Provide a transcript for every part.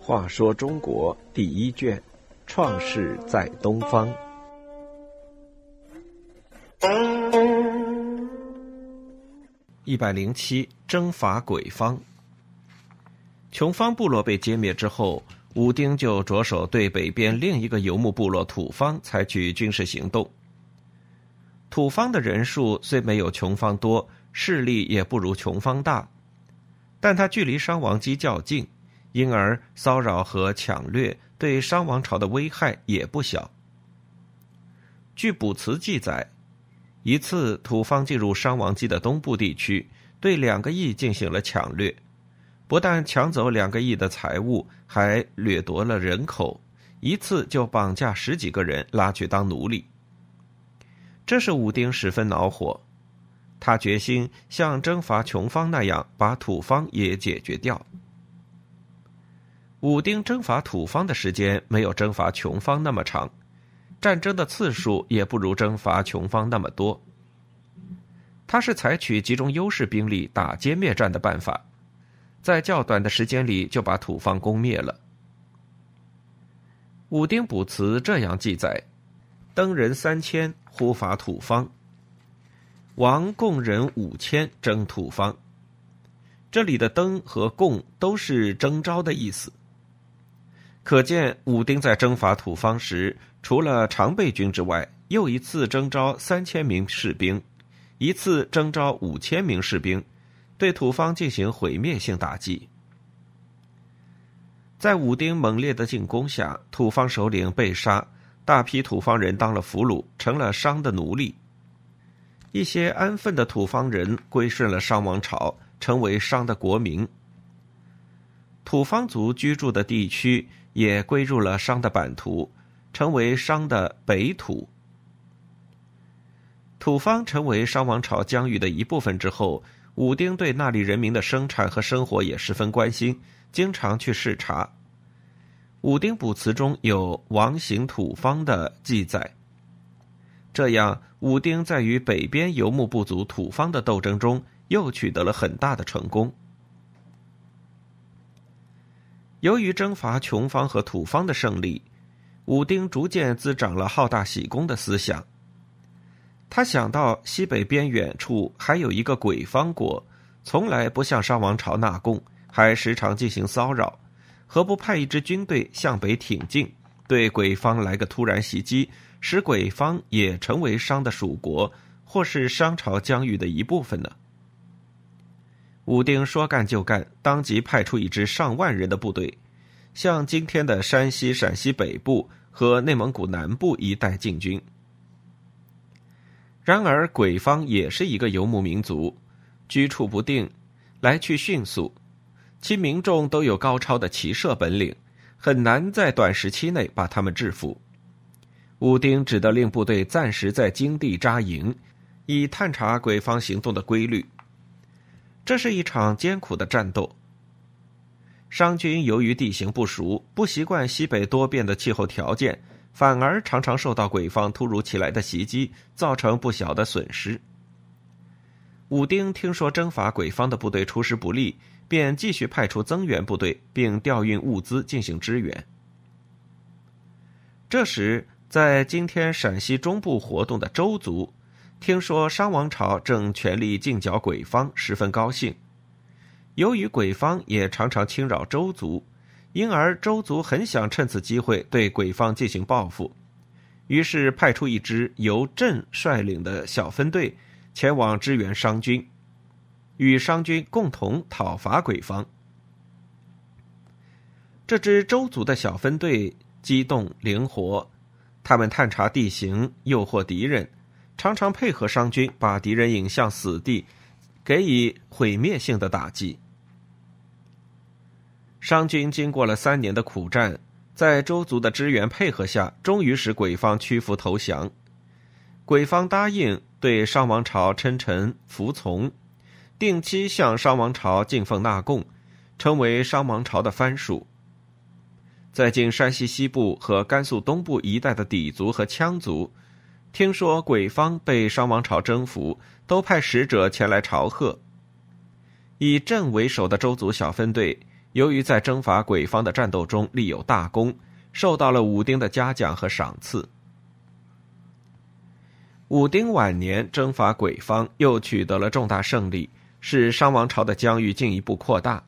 话说中国第一卷，创世在东方。一百零七，征伐鬼方。琼方部落被歼灭之后，武丁就着手对北边另一个游牧部落土方采取军事行动。土方的人数虽没有琼方多，势力也不如琼方大，但它距离商王姬较近，因而骚扰和抢掠对商王朝的危害也不小。据卜辞记载，一次土方进入商王姬的东部地区，对两个邑进行了抢掠。不但抢走两个亿的财物，还掠夺了人口，一次就绑架十几个人，拉去当奴隶。这使武丁十分恼火，他决心像征伐穷方那样，把土方也解决掉。武丁征伐土方的时间没有征伐穷方那么长，战争的次数也不如征伐穷方那么多。他是采取集中优势兵力打歼灭战的办法。在较短的时间里就把土方攻灭了。武丁卜辞这样记载：登人三千，呼伐土方；王共人五千，征土方。这里的“登”和“共”都是征召的意思。可见武丁在征伐土方时，除了常备军之外，又一次征召三千名士兵，一次征召五千名士兵。对土方进行毁灭性打击。在武丁猛烈的进攻下，土方首领被杀，大批土方人当了俘虏，成了商的奴隶。一些安分的土方人归顺了商王朝，成为商的国民。土方族居住的地区也归入了商的版图，成为商的北土。土方成为商王朝疆域的一部分之后。武丁对那里人民的生产和生活也十分关心，经常去视察。武丁卜辞中有王行土方的记载。这样，武丁在与北边游牧部族土方的斗争中，又取得了很大的成功。由于征伐穷方和土方的胜利，武丁逐渐滋长了好大喜功的思想。他想到西北边远处还有一个鬼方国，从来不向商王朝纳贡，还时常进行骚扰，何不派一支军队向北挺进，对鬼方来个突然袭击，使鬼方也成为商的属国，或是商朝疆域的一部分呢？武丁说干就干，当即派出一支上万人的部队，向今天的山西、陕西北部和内蒙古南部一带进军。然而，鬼方也是一个游牧民族，居处不定，来去迅速，其民众都有高超的骑射本领，很难在短时期内把他们制服。武丁只得令部队暂时在京地扎营，以探查鬼方行动的规律。这是一场艰苦的战斗。商军由于地形不熟，不习惯西北多变的气候条件。反而常常受到鬼方突如其来的袭击，造成不小的损失。武丁听说征伐鬼方的部队出师不利，便继续派出增援部队，并调运物资进行支援。这时，在今天陕西中部活动的周族，听说商王朝正全力进剿鬼方，十分高兴。由于鬼方也常常侵扰周族。因而，周族很想趁此机会对鬼方进行报复，于是派出一支由镇率领的小分队前往支援商军，与商军共同讨伐鬼方。这支周族的小分队机动灵活，他们探查地形，诱惑敌人，常常配合商军把敌人引向死地，给予毁灭性的打击。商军经过了三年的苦战，在周族的支援配合下，终于使鬼方屈服投降。鬼方答应对商王朝称臣服从，定期向商王朝进奉纳贡，称为商王朝的藩属。在今山西西部和甘肃东部一带的氐族和羌族，听说鬼方被商王朝征服，都派使者前来朝贺。以镇为首的周族小分队，由于在征伐鬼方的战斗中立有大功，受到了武丁的嘉奖和赏赐。武丁晚年征伐鬼方，又取得了重大胜利，使商王朝的疆域进一步扩大。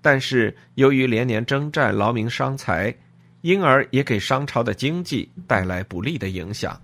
但是，由于连年征战，劳民伤财，因而也给商朝的经济带来不利的影响。